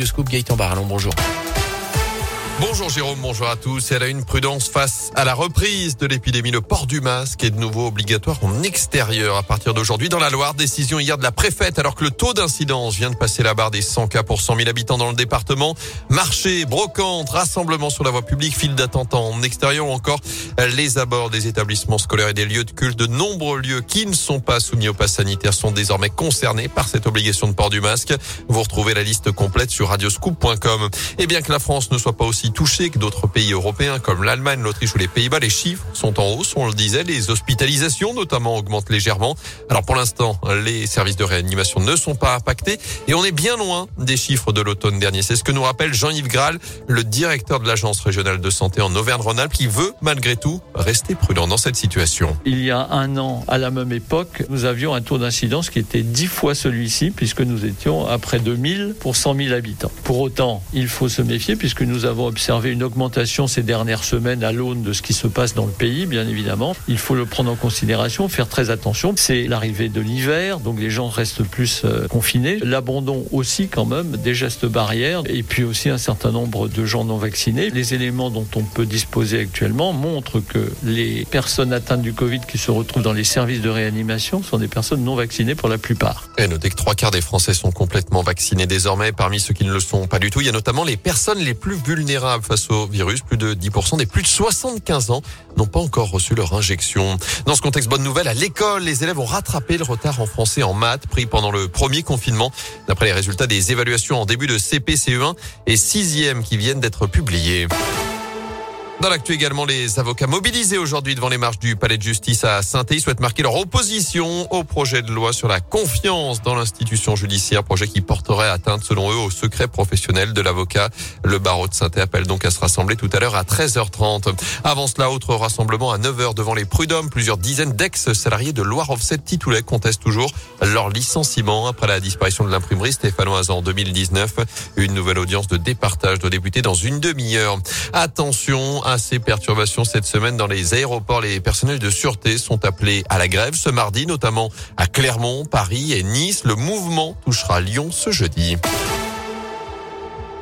Le scoop Gaëtan Barallon, bonjour. Bonjour Jérôme, bonjour à tous. Elle a une prudence face à la reprise de l'épidémie. Le port du masque est de nouveau obligatoire en extérieur à partir d'aujourd'hui dans la Loire. Décision hier de la préfète alors que le taux d'incidence vient de passer la barre des 100 cas pour 100 000 habitants dans le département. Marché, brocante, rassemblement sur la voie publique, file d'attente en extérieur ou encore les abords des établissements scolaires et des lieux de culte. De nombreux lieux qui ne sont pas soumis au pass sanitaire sont désormais concernés par cette obligation de port du masque. Vous retrouvez la liste complète sur radioscoop.com. Et bien que la France ne soit pas aussi touché que d'autres pays européens comme l'Allemagne, l'Autriche ou les Pays-Bas. Les chiffres sont en hausse, on le disait. Les hospitalisations notamment augmentent légèrement. Alors pour l'instant, les services de réanimation ne sont pas impactés et on est bien loin des chiffres de l'automne dernier. C'est ce que nous rappelle Jean-Yves Graal, le directeur de l'Agence régionale de santé en Auvergne-Rhône-Alpes, qui veut malgré tout rester prudent dans cette situation. Il y a un an, à la même époque, nous avions un taux d'incidence qui était dix fois celui-ci puisque nous étions à près de 1000 pour 100 000 habitants. Pour autant, il faut se méfier puisque nous avons une augmentation ces dernières semaines à l'aune de ce qui se passe dans le pays, bien évidemment. Il faut le prendre en considération, faire très attention. C'est l'arrivée de l'hiver, donc les gens restent plus euh, confinés. L'abandon aussi quand même des gestes barrières et puis aussi un certain nombre de gens non vaccinés. Les éléments dont on peut disposer actuellement montrent que les personnes atteintes du Covid qui se retrouvent dans les services de réanimation sont des personnes non vaccinées pour la plupart. Et notez que trois quarts des Français sont complètement vaccinés désormais. Parmi ceux qui ne le sont pas du tout, il y a notamment les personnes les plus vulnérables face au virus. Plus de 10% des plus de 75 ans n'ont pas encore reçu leur injection. Dans ce contexte, bonne nouvelle, à l'école, les élèves ont rattrapé le retard en français en maths pris pendant le premier confinement. D'après les résultats des évaluations en début de CP, CE1 et 6e qui viennent d'être publiés. Dans l'actu également, les avocats mobilisés aujourd'hui devant les marches du palais de justice à saint Ils souhaitent marquer leur opposition au projet de loi sur la confiance dans l'institution judiciaire, projet qui porterait atteinte selon eux au secret professionnel de l'avocat. Le barreau de saint appelle donc à se rassembler tout à l'heure à 13h30. Avant cela, autre rassemblement à 9h devant les prud'hommes. Plusieurs dizaines d'ex-salariés de Loire Offset Titoulet contestent toujours leur licenciement après la disparition de l'imprimerie stéphanoise en 2019. Une nouvelle audience de départage doit débuter dans une demi-heure. Attention, à ces perturbations cette semaine dans les aéroports. Les personnels de sûreté sont appelés à la grève ce mardi, notamment à Clermont, Paris et Nice. Le mouvement touchera Lyon ce jeudi.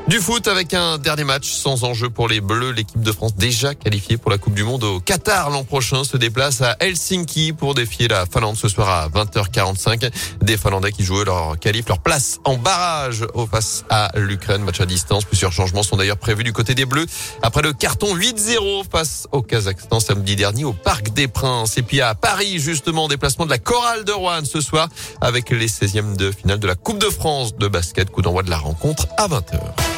Du foot avec un dernier match sans enjeu pour les Bleus. L'équipe de France déjà qualifiée pour la Coupe du Monde au Qatar l'an prochain se déplace à Helsinki pour défier la Finlande ce soir à 20h45. Des Finlandais qui jouent leur qualif, leur place en barrage au face à l'Ukraine. Match à distance. Plusieurs changements sont d'ailleurs prévus du côté des Bleus après le carton 8-0 face au Kazakhstan samedi dernier au Parc des Princes. Et puis à Paris justement, déplacement de la chorale de Rouen ce soir avec les 16e de finale de la Coupe de France de basket. Coup d'envoi de la rencontre à 20h.